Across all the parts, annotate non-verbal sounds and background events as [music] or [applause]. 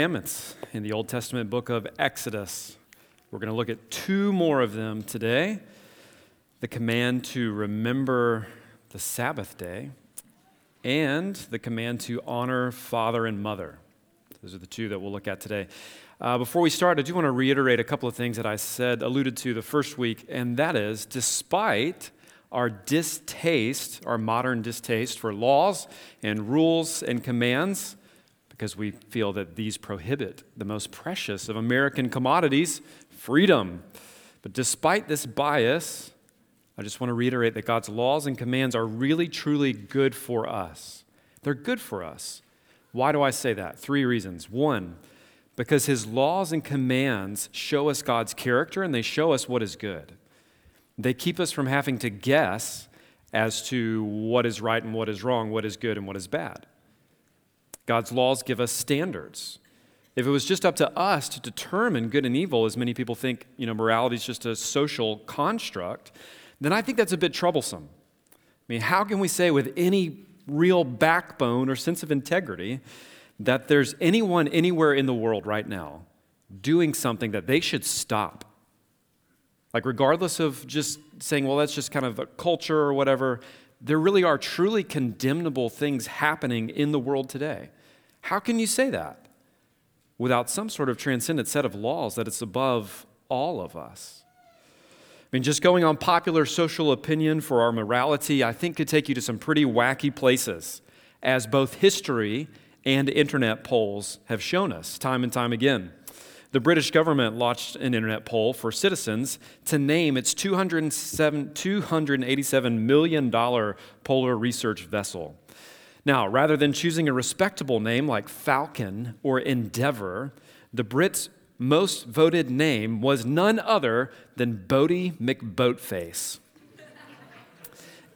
commandments in the Old Testament book of Exodus. We're going to look at two more of them today the command to remember the Sabbath day and the command to honor father and mother. Those are the two that we'll look at today. Uh, before we start, I do want to reiterate a couple of things that I said, alluded to the first week, and that is despite our distaste, our modern distaste for laws and rules and commands, because we feel that these prohibit the most precious of American commodities, freedom. But despite this bias, I just want to reiterate that God's laws and commands are really, truly good for us. They're good for us. Why do I say that? Three reasons. One, because his laws and commands show us God's character and they show us what is good. They keep us from having to guess as to what is right and what is wrong, what is good and what is bad. God's laws give us standards. If it was just up to us to determine good and evil, as many people think, you know, morality is just a social construct, then I think that's a bit troublesome. I mean, how can we say with any real backbone or sense of integrity that there's anyone anywhere in the world right now doing something that they should stop? Like, regardless of just saying, well, that's just kind of a culture or whatever, there really are truly condemnable things happening in the world today. How can you say that without some sort of transcendent set of laws that it's above all of us? I mean, just going on popular social opinion for our morality, I think could take you to some pretty wacky places, as both history and internet polls have shown us time and time again. The British government launched an internet poll for citizens to name its $287 million polar research vessel. Now, rather than choosing a respectable name like Falcon or Endeavour, the Brits' most voted name was none other than Boaty McBoatface.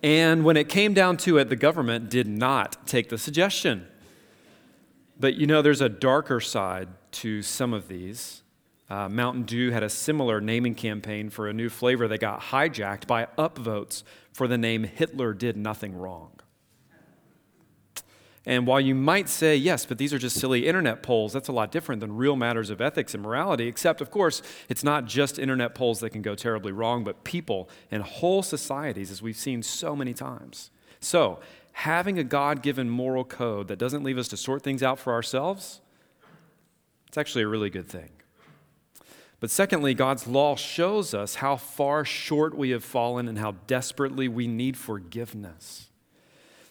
and when it came down to it, the government did not take the suggestion. But you know, there's a darker side to some of these. Uh, Mountain Dew had a similar naming campaign for a new flavor that got hijacked by upvotes for the name Hitler Did Nothing Wrong. And while you might say, yes, but these are just silly internet polls, that's a lot different than real matters of ethics and morality, except, of course, it's not just internet polls that can go terribly wrong, but people and whole societies, as we've seen so many times. So, having a God given moral code that doesn't leave us to sort things out for ourselves, it's actually a really good thing. But secondly, God's law shows us how far short we have fallen and how desperately we need forgiveness.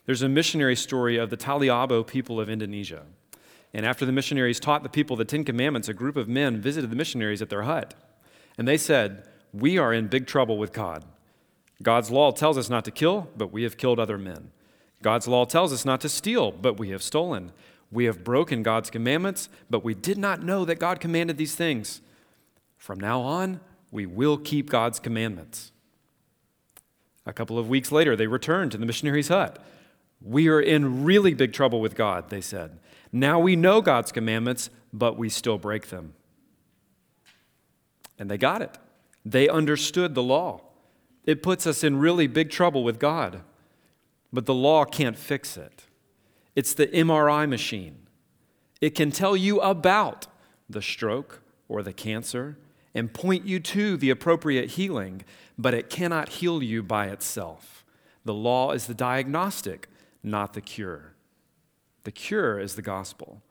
There's a missionary story of the Taliabo people of Indonesia. And after the missionaries taught the people the Ten Commandments, a group of men visited the missionaries at their hut. And they said, We are in big trouble with God. God's law tells us not to kill, but we have killed other men. God's law tells us not to steal, but we have stolen. We have broken God's commandments, but we did not know that God commanded these things. From now on, we will keep God's commandments. A couple of weeks later, they returned to the missionary's hut. We are in really big trouble with God, they said. Now we know God's commandments, but we still break them. And they got it. They understood the law. It puts us in really big trouble with God, but the law can't fix it. It's the MRI machine. It can tell you about the stroke or the cancer and point you to the appropriate healing, but it cannot heal you by itself. The law is the diagnostic not the cure. The cure is the gospel,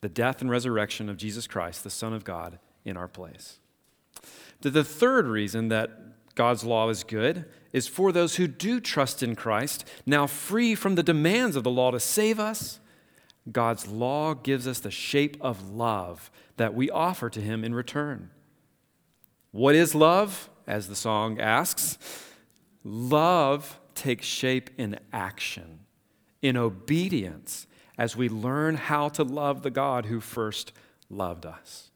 the death and resurrection of Jesus Christ, the Son of God, in our place. The third reason that God's law is good is for those who do trust in Christ, now free from the demands of the law to save us. God's law gives us the shape of love that we offer to Him in return. What is love? As the song asks, love takes shape in action in obedience as we learn how to love the God who first loved us.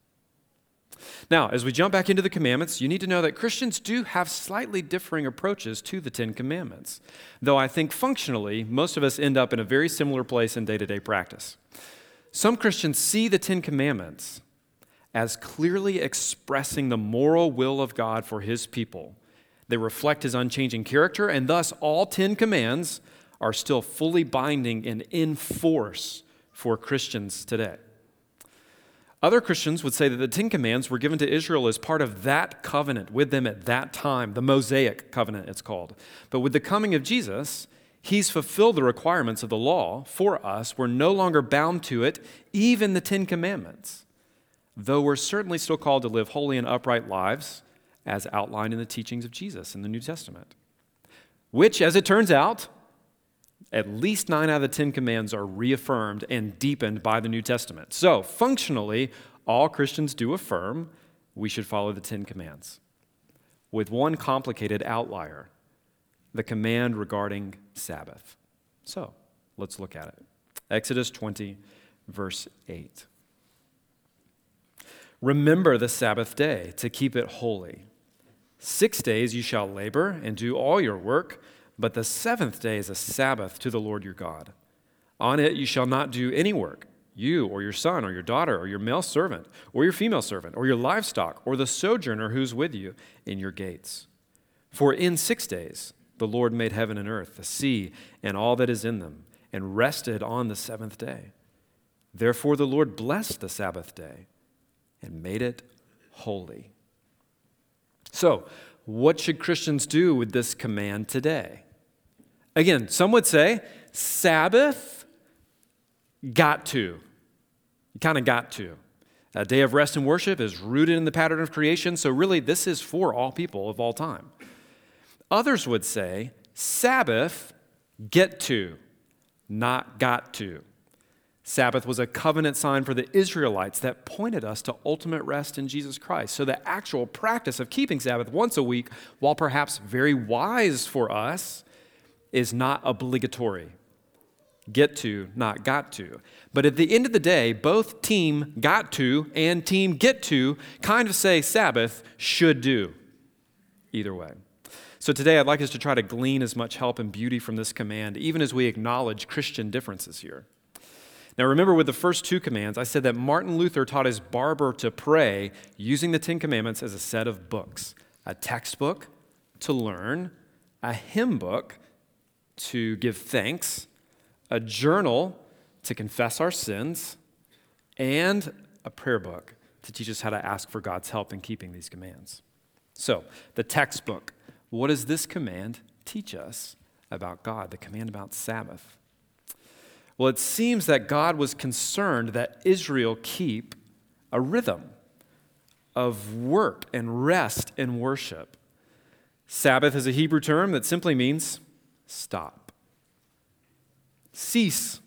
Now, as we jump back into the commandments, you need to know that Christians do have slightly differing approaches to the Ten Commandments, though I think functionally, most of us end up in a very similar place in day to day practice. Some Christians see the Ten Commandments as clearly expressing the moral will of God for His people. They reflect His unchanging character, and thus all Ten Commands are still fully binding and in force for Christians today. Other Christians would say that the Ten Commands were given to Israel as part of that covenant with them at that time, the Mosaic covenant, it's called. But with the coming of Jesus, he's fulfilled the requirements of the law for us. We're no longer bound to it, even the Ten Commandments, though we're certainly still called to live holy and upright lives as outlined in the teachings of Jesus in the New Testament. Which, as it turns out, at least nine out of the Ten Commands are reaffirmed and deepened by the New Testament. So, functionally, all Christians do affirm we should follow the Ten Commands, with one complicated outlier the command regarding Sabbath. So, let's look at it. Exodus 20, verse 8. Remember the Sabbath day to keep it holy. Six days you shall labor and do all your work but the seventh day is a Sabbath to the Lord your God. On it you shall not do any work, you or your son or your daughter or your male servant or your female servant or your livestock or the sojourner who's with you in your gates. For in six days the Lord made heaven and earth, the sea, and all that is in them, and rested on the seventh day. Therefore the Lord blessed the Sabbath day and made it holy. So, what should Christians do with this command today? Again, some would say Sabbath, got to. You kind of got to. A day of rest and worship is rooted in the pattern of creation, so really this is for all people of all time. Others would say Sabbath, get to, not got to. Sabbath was a covenant sign for the Israelites that pointed us to ultimate rest in Jesus Christ. So the actual practice of keeping Sabbath once a week, while perhaps very wise for us, is not obligatory. Get to, not got to. But at the end of the day, both team got to and team get to kind of say Sabbath should do. Either way. So today I'd like us to try to glean as much help and beauty from this command, even as we acknowledge Christian differences here. Now, remember with the first two commands, I said that Martin Luther taught his barber to pray using the Ten Commandments as a set of books a textbook to learn, a hymn book to give thanks, a journal to confess our sins, and a prayer book to teach us how to ask for God's help in keeping these commands. So, the textbook. What does this command teach us about God, the command about Sabbath? Well, it seems that God was concerned that Israel keep a rhythm of work and rest and worship. Sabbath is a Hebrew term that simply means stop. Cease.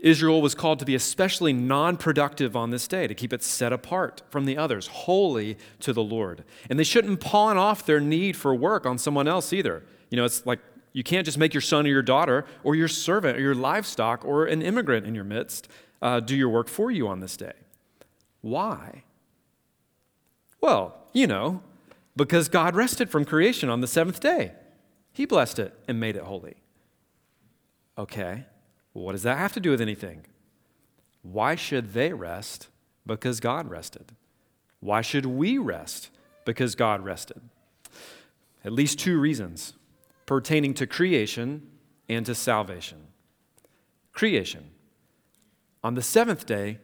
Israel was called to be especially non productive on this day, to keep it set apart from the others, holy to the Lord. And they shouldn't pawn off their need for work on someone else either. You know, it's like you can't just make your son or your daughter or your servant or your livestock or an immigrant in your midst uh, do your work for you on this day. Why? Well, you know, because God rested from creation on the seventh day. He blessed it and made it holy. Okay, well, what does that have to do with anything? Why should they rest? Because God rested. Why should we rest? Because God rested. At least two reasons pertaining to creation and to salvation. Creation. On the seventh day,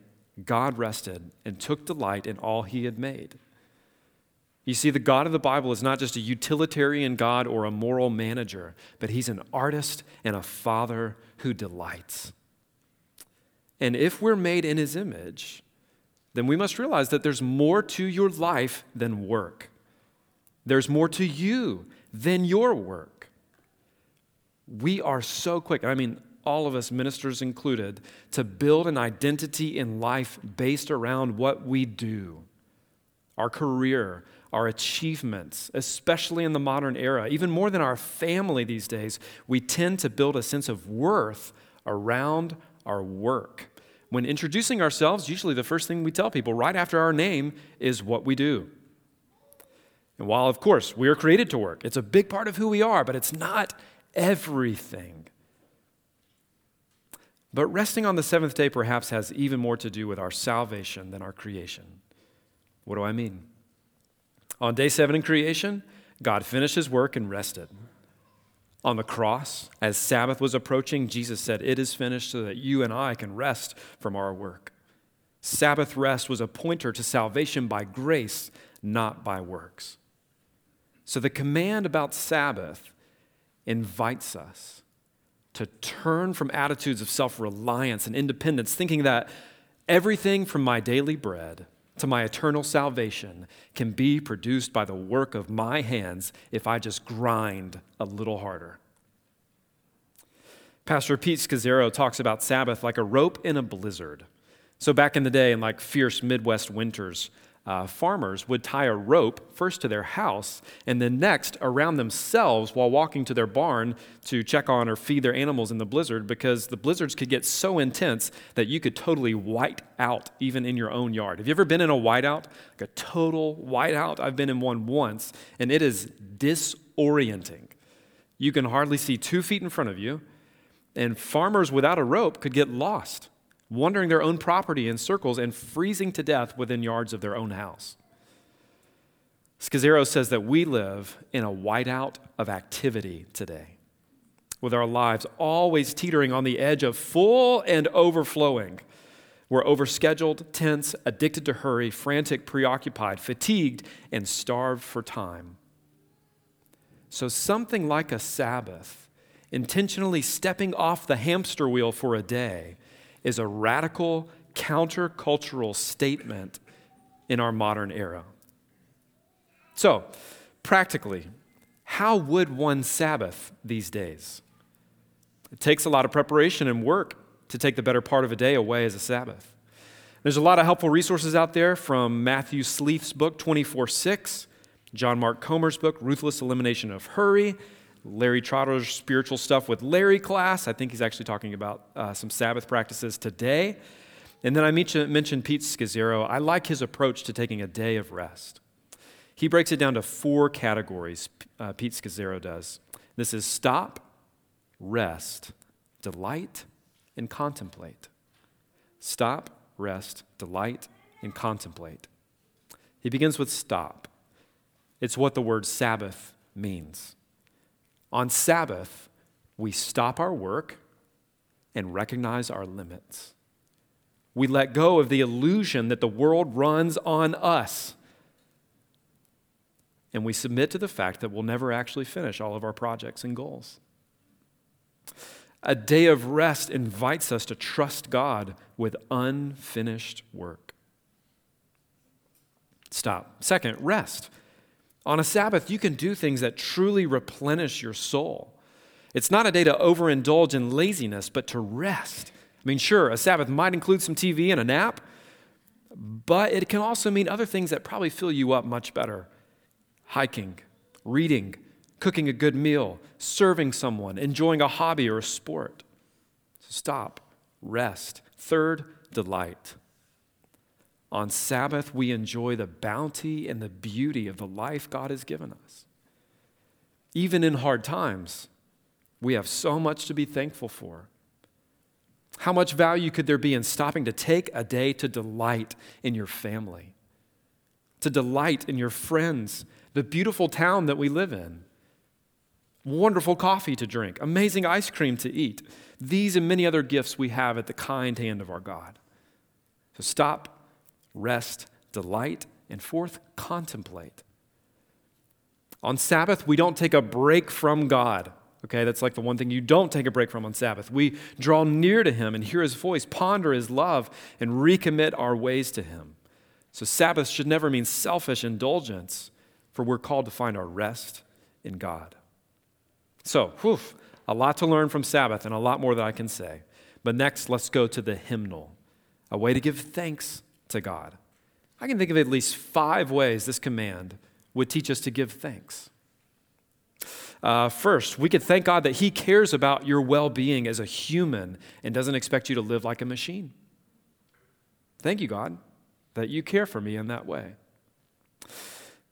God rested and took delight in all he had made. You see, the God of the Bible is not just a utilitarian God or a moral manager, but he's an artist and a father who delights. And if we're made in his image, then we must realize that there's more to your life than work. There's more to you than your work. We are so quick, I mean, all of us, ministers included, to build an identity in life based around what we do our career, our achievements, especially in the modern era, even more than our family these days, we tend to build a sense of worth around our work. When introducing ourselves, usually the first thing we tell people right after our name is what we do. And while, of course, we are created to work, it's a big part of who we are, but it's not everything. But resting on the seventh day perhaps has even more to do with our salvation than our creation. What do I mean? On day seven in creation, God finished his work and rested. On the cross, as Sabbath was approaching, Jesus said, It is finished so that you and I can rest from our work. Sabbath rest was a pointer to salvation by grace, not by works. So the command about Sabbath invites us to turn from attitudes of self reliance and independence, thinking that everything from my daily bread to my eternal salvation can be produced by the work of my hands if I just grind a little harder. Pastor Pete Scazzero talks about Sabbath like a rope in a blizzard. So, back in the day, in like fierce Midwest winters, uh, farmers would tie a rope first to their house and then next around themselves while walking to their barn to check on or feed their animals in the blizzard because the blizzards could get so intense that you could totally white out even in your own yard. Have you ever been in a whiteout? Like a total whiteout? I've been in one once and it is disorienting. You can hardly see two feet in front of you, and farmers without a rope could get lost wandering their own property in circles and freezing to death within yards of their own house. Scazzero says that we live in a whiteout of activity today, with our lives always teetering on the edge of full and overflowing. We're overscheduled, tense, addicted to hurry, frantic, preoccupied, fatigued, and starved for time. So, something like a Sabbath, intentionally stepping off the hamster wheel for a day, is a radical countercultural statement in our modern era. So, practically, how would one Sabbath these days? It takes a lot of preparation and work to take the better part of a day away as a Sabbath. There's a lot of helpful resources out there from Matthew Sleeth's book, 24 6, John Mark Comer's book, Ruthless Elimination of Hurry, Larry Trotter's spiritual stuff with Larry class. I think he's actually talking about uh, some Sabbath practices today. And then I mentioned Pete Scazzero. I like his approach to taking a day of rest. He breaks it down to four categories, uh, Pete Scazzero does. This is stop, rest, delight, and contemplate. Stop, rest, delight, and contemplate. He begins with stop. It's what the word Sabbath means. On Sabbath, we stop our work and recognize our limits. We let go of the illusion that the world runs on us. And we submit to the fact that we'll never actually finish all of our projects and goals. A day of rest invites us to trust God with unfinished work. Stop. Second, rest. On a Sabbath, you can do things that truly replenish your soul. It's not a day to overindulge in laziness, but to rest. I mean, sure, a Sabbath might include some TV and a nap, but it can also mean other things that probably fill you up much better hiking, reading, cooking a good meal, serving someone, enjoying a hobby or a sport. So stop, rest. Third, delight. On Sabbath, we enjoy the bounty and the beauty of the life God has given us. Even in hard times, we have so much to be thankful for. How much value could there be in stopping to take a day to delight in your family, to delight in your friends, the beautiful town that we live in, wonderful coffee to drink, amazing ice cream to eat, these and many other gifts we have at the kind hand of our God. So stop rest, delight, and fourth, contemplate. On Sabbath, we don't take a break from God. Okay, that's like the one thing you don't take a break from on Sabbath. We draw near to Him and hear His voice, ponder His love, and recommit our ways to Him. So, Sabbath should never mean selfish indulgence, for we're called to find our rest in God. So, whew, a lot to learn from Sabbath and a lot more that I can say. But next, let's go to the hymnal, a way to give thanks to God. I can think of at least five ways this command would teach us to give thanks. Uh, first, we could thank God that He cares about your well being as a human and doesn't expect you to live like a machine. Thank you, God, that you care for me in that way.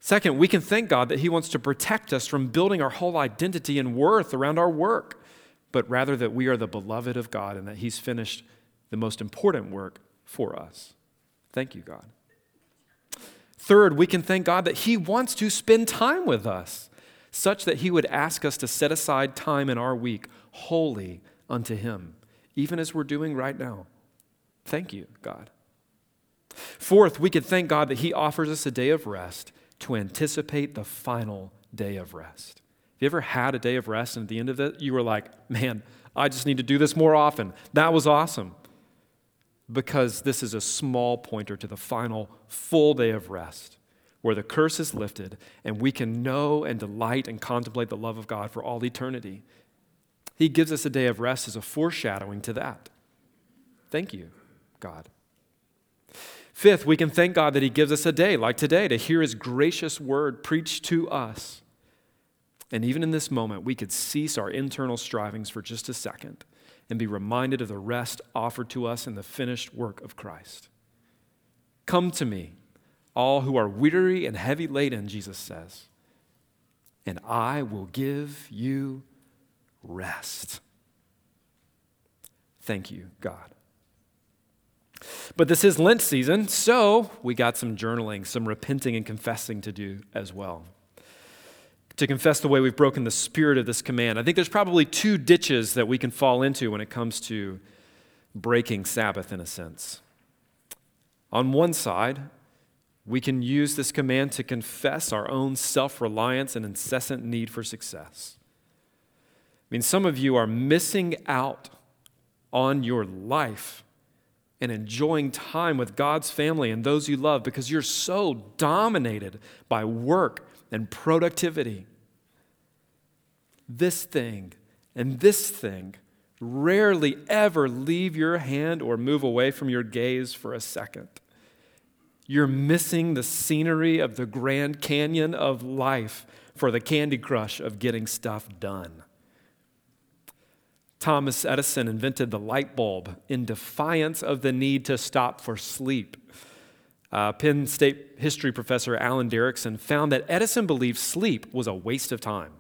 Second, we can thank God that He wants to protect us from building our whole identity and worth around our work, but rather that we are the beloved of God and that He's finished the most important work for us. Thank you, God. Third, we can thank God that He wants to spend time with us, such that He would ask us to set aside time in our week wholly unto Him, even as we're doing right now. Thank you, God. Fourth, we can thank God that He offers us a day of rest to anticipate the final day of rest. Have you ever had a day of rest and at the end of it, you were like, man, I just need to do this more often? That was awesome. Because this is a small pointer to the final full day of rest where the curse is lifted and we can know and delight and contemplate the love of God for all eternity. He gives us a day of rest as a foreshadowing to that. Thank you, God. Fifth, we can thank God that He gives us a day like today to hear His gracious word preached to us. And even in this moment, we could cease our internal strivings for just a second and be reminded of the rest offered to us in the finished work of Christ. Come to me, all who are weary and heavy laden, Jesus says, and I will give you rest. Thank you, God. But this is Lent season, so we got some journaling, some repenting and confessing to do as well. To confess the way we've broken the spirit of this command. I think there's probably two ditches that we can fall into when it comes to breaking Sabbath in a sense. On one side, we can use this command to confess our own self reliance and incessant need for success. I mean, some of you are missing out on your life and enjoying time with God's family and those you love because you're so dominated by work and productivity. This thing and this thing rarely ever leave your hand or move away from your gaze for a second. You're missing the scenery of the Grand Canyon of life for the candy crush of getting stuff done. Thomas Edison invented the light bulb in defiance of the need to stop for sleep. Uh, Penn State history professor Alan Derickson found that Edison believed sleep was a waste of time.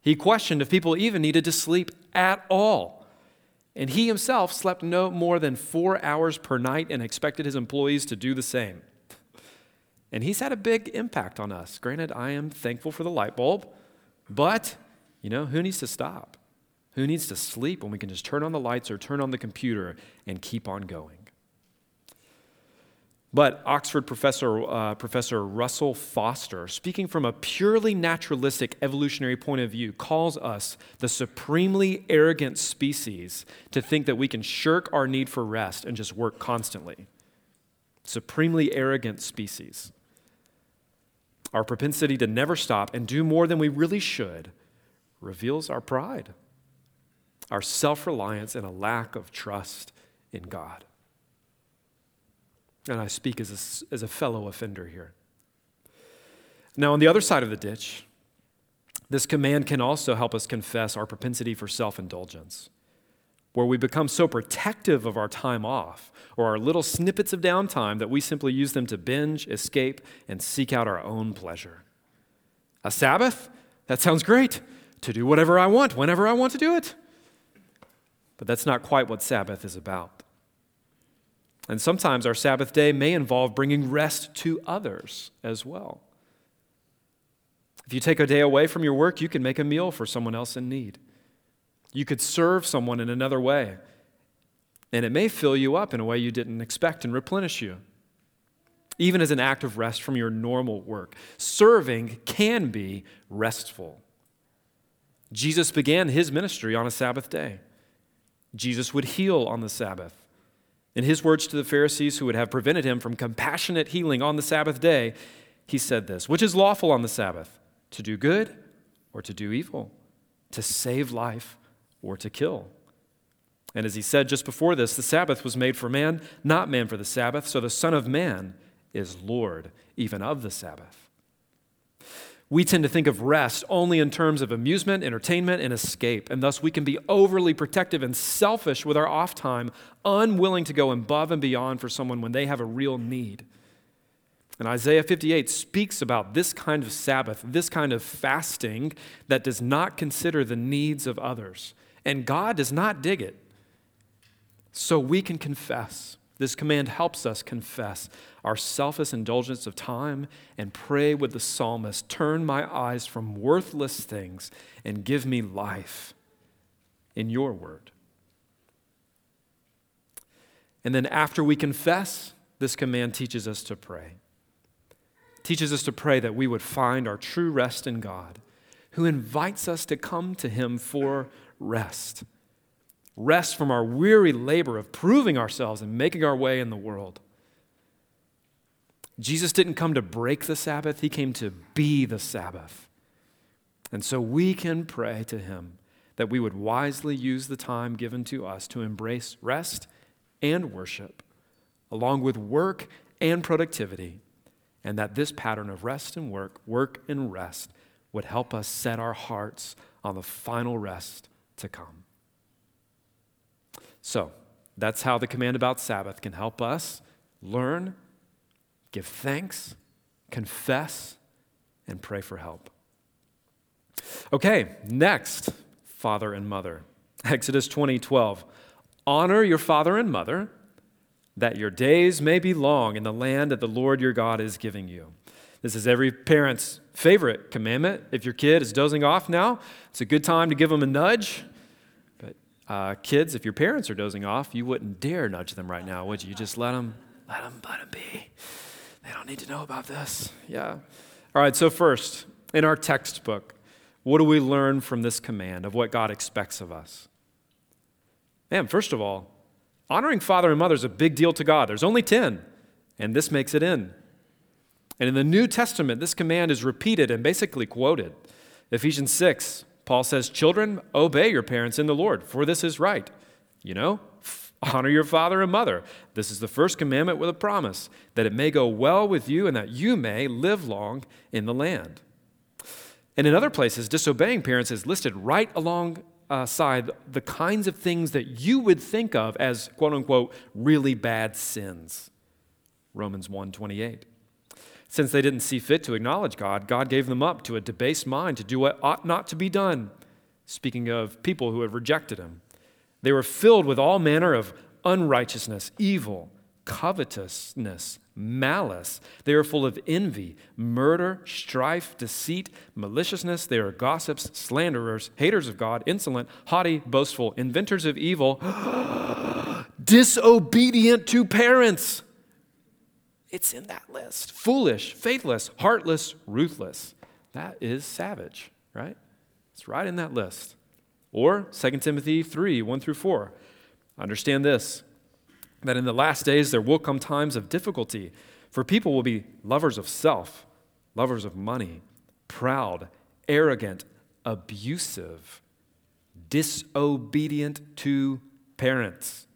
He questioned if people even needed to sleep at all. And he himself slept no more than four hours per night and expected his employees to do the same. And he's had a big impact on us. Granted, I am thankful for the light bulb, but, you know, who needs to stop? Who needs to sleep when we can just turn on the lights or turn on the computer and keep on going? But Oxford professor, uh, professor Russell Foster, speaking from a purely naturalistic evolutionary point of view, calls us the supremely arrogant species to think that we can shirk our need for rest and just work constantly. Supremely arrogant species. Our propensity to never stop and do more than we really should reveals our pride our self reliance, and a lack of trust in God. And I speak as a, as a fellow offender here. Now, on the other side of the ditch, this command can also help us confess our propensity for self indulgence, where we become so protective of our time off or our little snippets of downtime that we simply use them to binge, escape, and seek out our own pleasure. A Sabbath? That sounds great. To do whatever I want, whenever I want to do it. But that's not quite what Sabbath is about. And sometimes our Sabbath day may involve bringing rest to others as well. If you take a day away from your work, you can make a meal for someone else in need. You could serve someone in another way, and it may fill you up in a way you didn't expect and replenish you. Even as an act of rest from your normal work, serving can be restful. Jesus began his ministry on a Sabbath day. Jesus would heal on the Sabbath. In his words to the Pharisees who would have prevented him from compassionate healing on the Sabbath day, he said this Which is lawful on the Sabbath? To do good or to do evil? To save life or to kill? And as he said just before this, the Sabbath was made for man, not man for the Sabbath, so the Son of Man is Lord even of the Sabbath we tend to think of rest only in terms of amusement, entertainment, and escape. And thus, we can be overly protective and selfish with our off time, unwilling to go above and beyond for someone when they have a real need. And Isaiah 58 speaks about this kind of Sabbath, this kind of fasting that does not consider the needs of others. And God does not dig it. So we can confess this command helps us confess our selfish indulgence of time and pray with the psalmist Turn my eyes from worthless things and give me life in your word. And then, after we confess this command teaches us to pray. It teaches us to pray that we would find our true rest in God, who invites us to come to Him for rest. Rest from our weary labor of proving ourselves and making our way in the world. Jesus didn't come to break the Sabbath, He came to be the Sabbath. And so we can pray to Him that we would wisely use the time given to us to embrace rest and worship, along with work and productivity, and that this pattern of rest and work, work and rest, would help us set our hearts on the final rest to come. So, that's how the command about Sabbath can help us learn, give thanks, confess, and pray for help. Okay, next, father and mother. [laughs] Exodus 20 12. Honor your father and mother, that your days may be long in the land that the Lord your God is giving you. This is every parent's favorite commandment. If your kid is dozing off now, it's a good time to give them a nudge. Uh, kids, if your parents are dozing off, you wouldn't dare nudge them right now, would you? You just let them, let them, let them be. They don't need to know about this. Yeah. All right. So first, in our textbook, what do we learn from this command of what God expects of us? Man, first of all, honoring father and mother is a big deal to God. There's only 10, and this makes it in. And in the New Testament, this command is repeated and basically quoted. Ephesians 6, Paul says, Children, obey your parents in the Lord, for this is right. You know, [laughs] honor your father and mother. This is the first commandment with a promise that it may go well with you and that you may live long in the land. And in other places, disobeying parents is listed right alongside the kinds of things that you would think of as quote unquote really bad sins. Romans 1:28. Since they didn't see fit to acknowledge God, God gave them up to a debased mind to do what ought not to be done. Speaking of people who have rejected him, they were filled with all manner of unrighteousness, evil, covetousness, malice. They are full of envy, murder, strife, deceit, maliciousness. They are gossips, slanderers, haters of God, insolent, haughty, boastful, inventors of evil, [gasps] disobedient to parents. It's in that list. Foolish, faithless, heartless, ruthless. That is savage, right? It's right in that list. Or 2 Timothy 3 1 through 4. Understand this that in the last days there will come times of difficulty, for people will be lovers of self, lovers of money, proud, arrogant, abusive, disobedient to parents.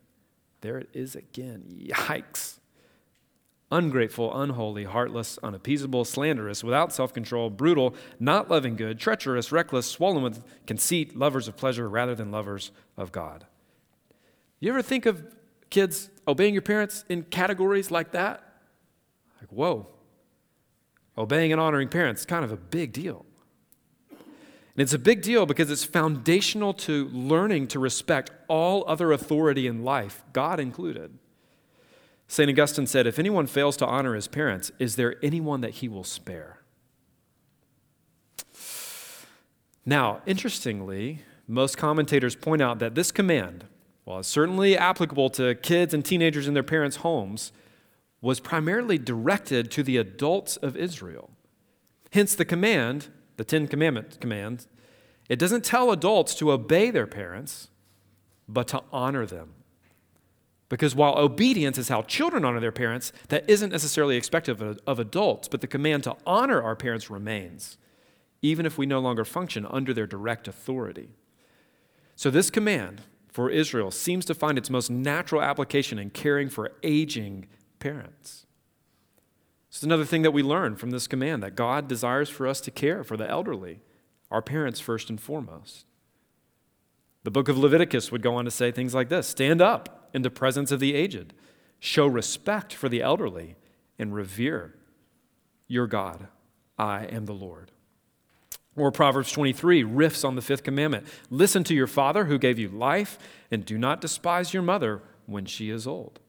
There it is again. Yikes. Ungrateful, unholy, heartless, unappeasable, slanderous, without self control, brutal, not loving good, treacherous, reckless, swollen with conceit, lovers of pleasure rather than lovers of God. You ever think of kids obeying your parents in categories like that? Like, whoa. Obeying and honoring parents, kind of a big deal. And it's a big deal because it's foundational to learning to respect all other authority in life, God included. St. Augustine said, If anyone fails to honor his parents, is there anyone that he will spare? Now, interestingly, most commentators point out that this command, while certainly applicable to kids and teenagers in their parents' homes, was primarily directed to the adults of Israel. Hence, the command, the Ten Commandments command, it doesn't tell adults to obey their parents, but to honor them. Because while obedience is how children honor their parents, that isn't necessarily expected of, of adults, but the command to honor our parents remains, even if we no longer function under their direct authority. So, this command, for Israel seems to find its most natural application in caring for aging parents. It's another thing that we learn from this command that God desires for us to care for the elderly, our parents first and foremost. The book of Leviticus would go on to say things like this Stand up in the presence of the aged, show respect for the elderly, and revere your God. I am the Lord. Or Proverbs 23 riffs on the fifth commandment Listen to your father who gave you life, and do not despise your mother when she is old.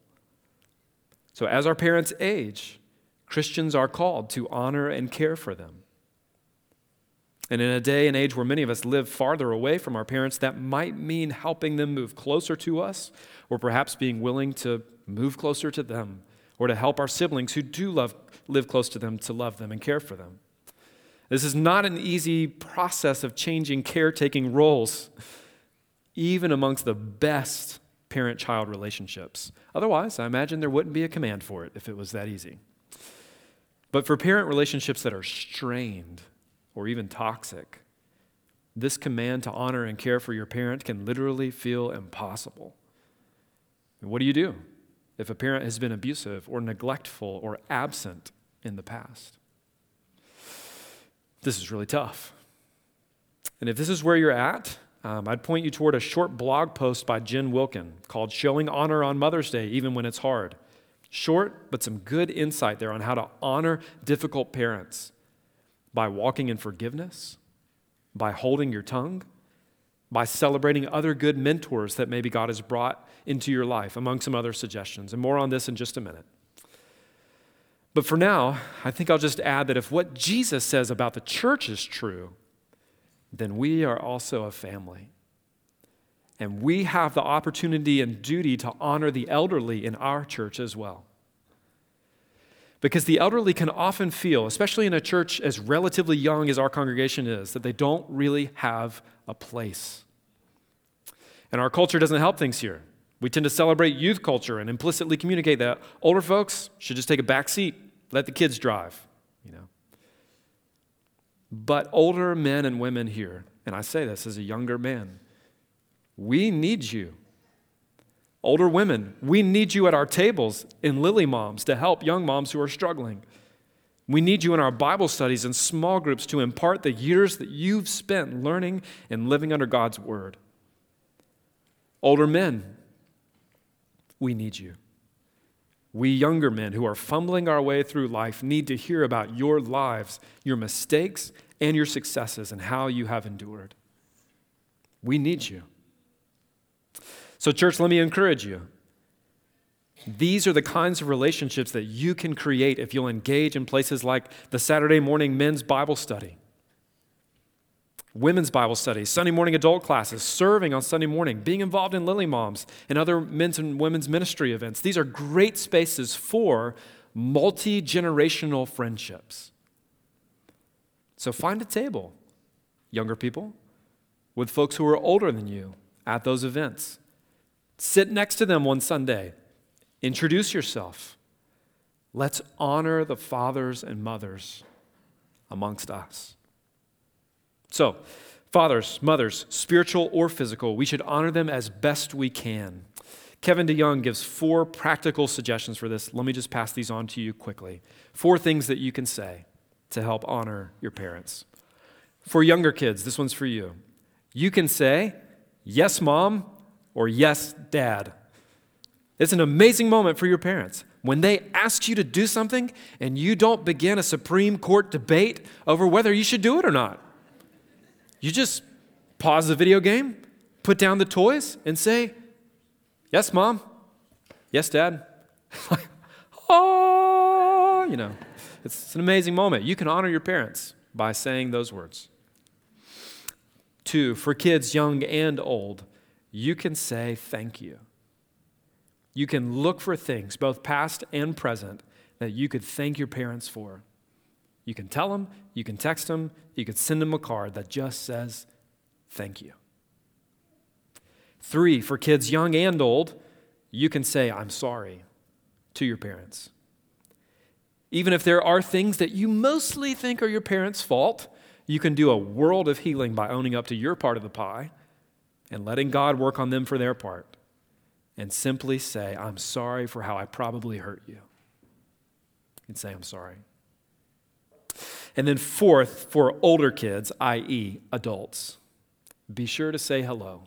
So, as our parents age, Christians are called to honor and care for them. And in a day and age where many of us live farther away from our parents, that might mean helping them move closer to us, or perhaps being willing to move closer to them or to help our siblings who do love, live close to them to love them and care for them. This is not an easy process of changing caretaking roles, even amongst the best parent child relationships. Otherwise, I imagine there wouldn't be a command for it if it was that easy. But for parent relationships that are strained or even toxic, this command to honor and care for your parent can literally feel impossible. And what do you do if a parent has been abusive or neglectful or absent in the past? This is really tough. And if this is where you're at, um, I'd point you toward a short blog post by Jen Wilkin called Showing Honor on Mother's Day, Even When It's Hard. Short, but some good insight there on how to honor difficult parents by walking in forgiveness, by holding your tongue, by celebrating other good mentors that maybe God has brought into your life, among some other suggestions. And more on this in just a minute. But for now, I think I'll just add that if what Jesus says about the church is true, then we are also a family. And we have the opportunity and duty to honor the elderly in our church as well. Because the elderly can often feel, especially in a church as relatively young as our congregation is, that they don't really have a place. And our culture doesn't help things here. We tend to celebrate youth culture and implicitly communicate that older folks should just take a back seat, let the kids drive, you know. But older men and women here, and I say this as a younger man, we need you. Older women, we need you at our tables in Lily Moms to help young moms who are struggling. We need you in our Bible studies and small groups to impart the years that you've spent learning and living under God's Word. Older men, we need you. We younger men who are fumbling our way through life need to hear about your lives, your mistakes, and your successes, and how you have endured. We need you. So, church, let me encourage you. These are the kinds of relationships that you can create if you'll engage in places like the Saturday morning men's Bible study, women's Bible study, Sunday morning adult classes, serving on Sunday morning, being involved in Lily Moms and other men's and women's ministry events. These are great spaces for multi generational friendships. So find a table, younger people, with folks who are older than you at those events. Sit next to them one Sunday. Introduce yourself. Let's honor the fathers and mothers amongst us. So, fathers, mothers, spiritual or physical, we should honor them as best we can. Kevin DeYoung gives four practical suggestions for this. Let me just pass these on to you quickly. Four things that you can say to help honor your parents. For younger kids, this one's for you. You can say, Yes, mom, or yes, dad. It's an amazing moment for your parents. When they ask you to do something and you don't begin a Supreme Court debate over whether you should do it or not, you just pause the video game, put down the toys, and say, Yes, mom. Yes, dad. oh, [laughs] you know, it's an amazing moment. You can honor your parents by saying those words. Two, for kids young and old, you can say thank you. You can look for things, both past and present, that you could thank your parents for. You can tell them, you can text them, you could send them a card that just says thank you. Three, for kids young and old, you can say, I'm sorry to your parents. Even if there are things that you mostly think are your parents' fault, you can do a world of healing by owning up to your part of the pie and letting God work on them for their part and simply say, I'm sorry for how I probably hurt you. And say, I'm sorry. And then, fourth, for older kids, i.e., adults, be sure to say hello.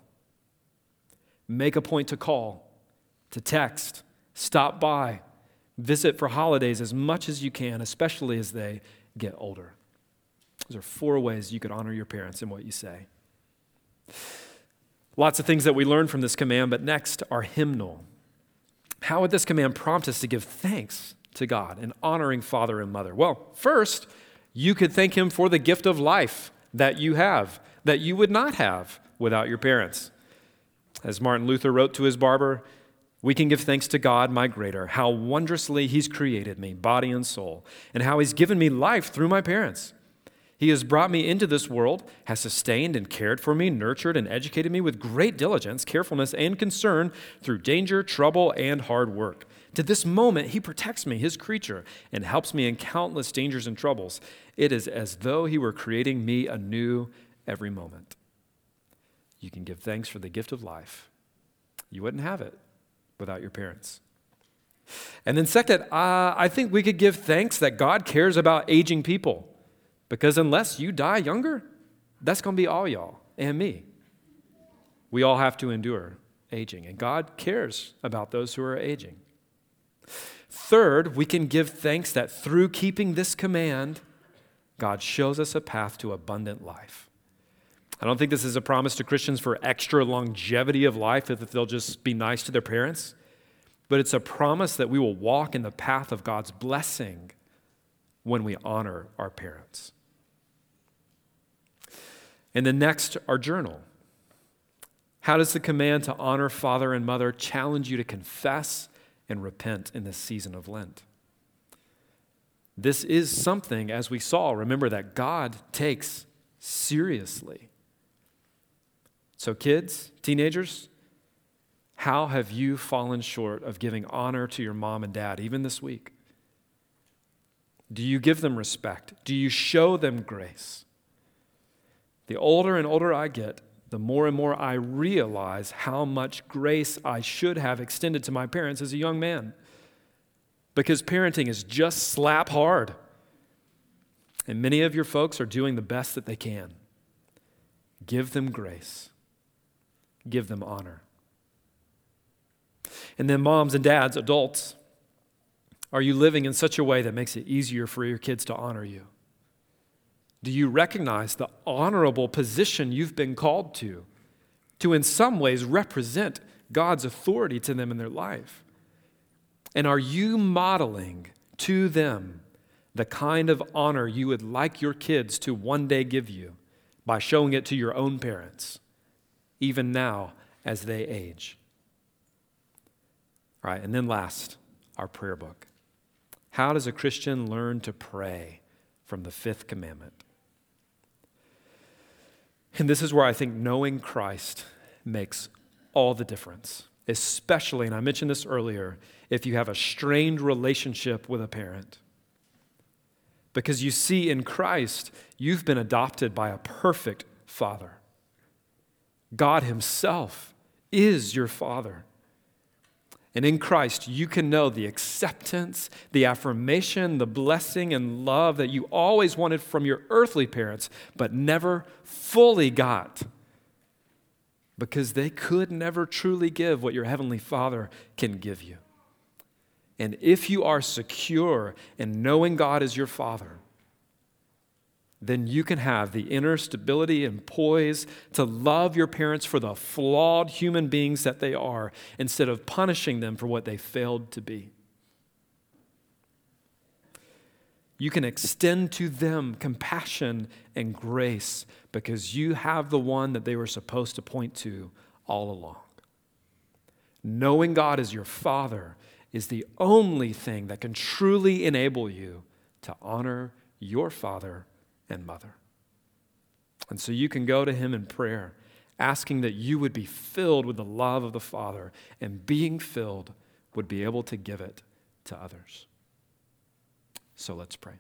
Make a point to call, to text, stop by, visit for holidays as much as you can, especially as they get older. Those are four ways you could honor your parents in what you say. Lots of things that we learn from this command, but next are hymnal. How would this command prompt us to give thanks to God and honoring father and mother? Well, first, you could thank Him for the gift of life that you have, that you would not have without your parents. As Martin Luther wrote to his barber, We can give thanks to God, my greater, how wondrously He's created me, body and soul, and how He's given me life through my parents. He has brought me into this world, has sustained and cared for me, nurtured and educated me with great diligence, carefulness, and concern through danger, trouble, and hard work. To this moment, He protects me, His creature, and helps me in countless dangers and troubles. It is as though He were creating me anew every moment. You can give thanks for the gift of life. You wouldn't have it without your parents. And then, second, uh, I think we could give thanks that God cares about aging people. Because unless you die younger, that's going to be all y'all and me. We all have to endure aging, and God cares about those who are aging. Third, we can give thanks that through keeping this command, God shows us a path to abundant life. I don't think this is a promise to Christians for extra longevity of life if they'll just be nice to their parents, but it's a promise that we will walk in the path of God's blessing when we honor our parents. And the next, our journal. How does the command to honor father and mother challenge you to confess and repent in this season of Lent? This is something, as we saw, remember that God takes seriously. So, kids, teenagers, how have you fallen short of giving honor to your mom and dad, even this week? Do you give them respect? Do you show them grace? The older and older I get, the more and more I realize how much grace I should have extended to my parents as a young man. Because parenting is just slap hard. And many of your folks are doing the best that they can. Give them grace, give them honor. And then, moms and dads, adults, are you living in such a way that makes it easier for your kids to honor you? Do you recognize the honorable position you've been called to, to in some ways represent God's authority to them in their life? And are you modeling to them the kind of honor you would like your kids to one day give you by showing it to your own parents, even now as they age? All right, and then last, our prayer book. How does a Christian learn to pray from the fifth commandment? And this is where I think knowing Christ makes all the difference, especially, and I mentioned this earlier, if you have a strained relationship with a parent. Because you see, in Christ, you've been adopted by a perfect father. God Himself is your father. And in Christ, you can know the acceptance, the affirmation, the blessing, and love that you always wanted from your earthly parents, but never fully got. Because they could never truly give what your heavenly Father can give you. And if you are secure in knowing God as your Father, then you can have the inner stability and poise to love your parents for the flawed human beings that they are instead of punishing them for what they failed to be. You can extend to them compassion and grace because you have the one that they were supposed to point to all along. Knowing God as your Father is the only thing that can truly enable you to honor your Father and mother. And so you can go to him in prayer, asking that you would be filled with the love of the Father, and being filled would be able to give it to others. So let's pray.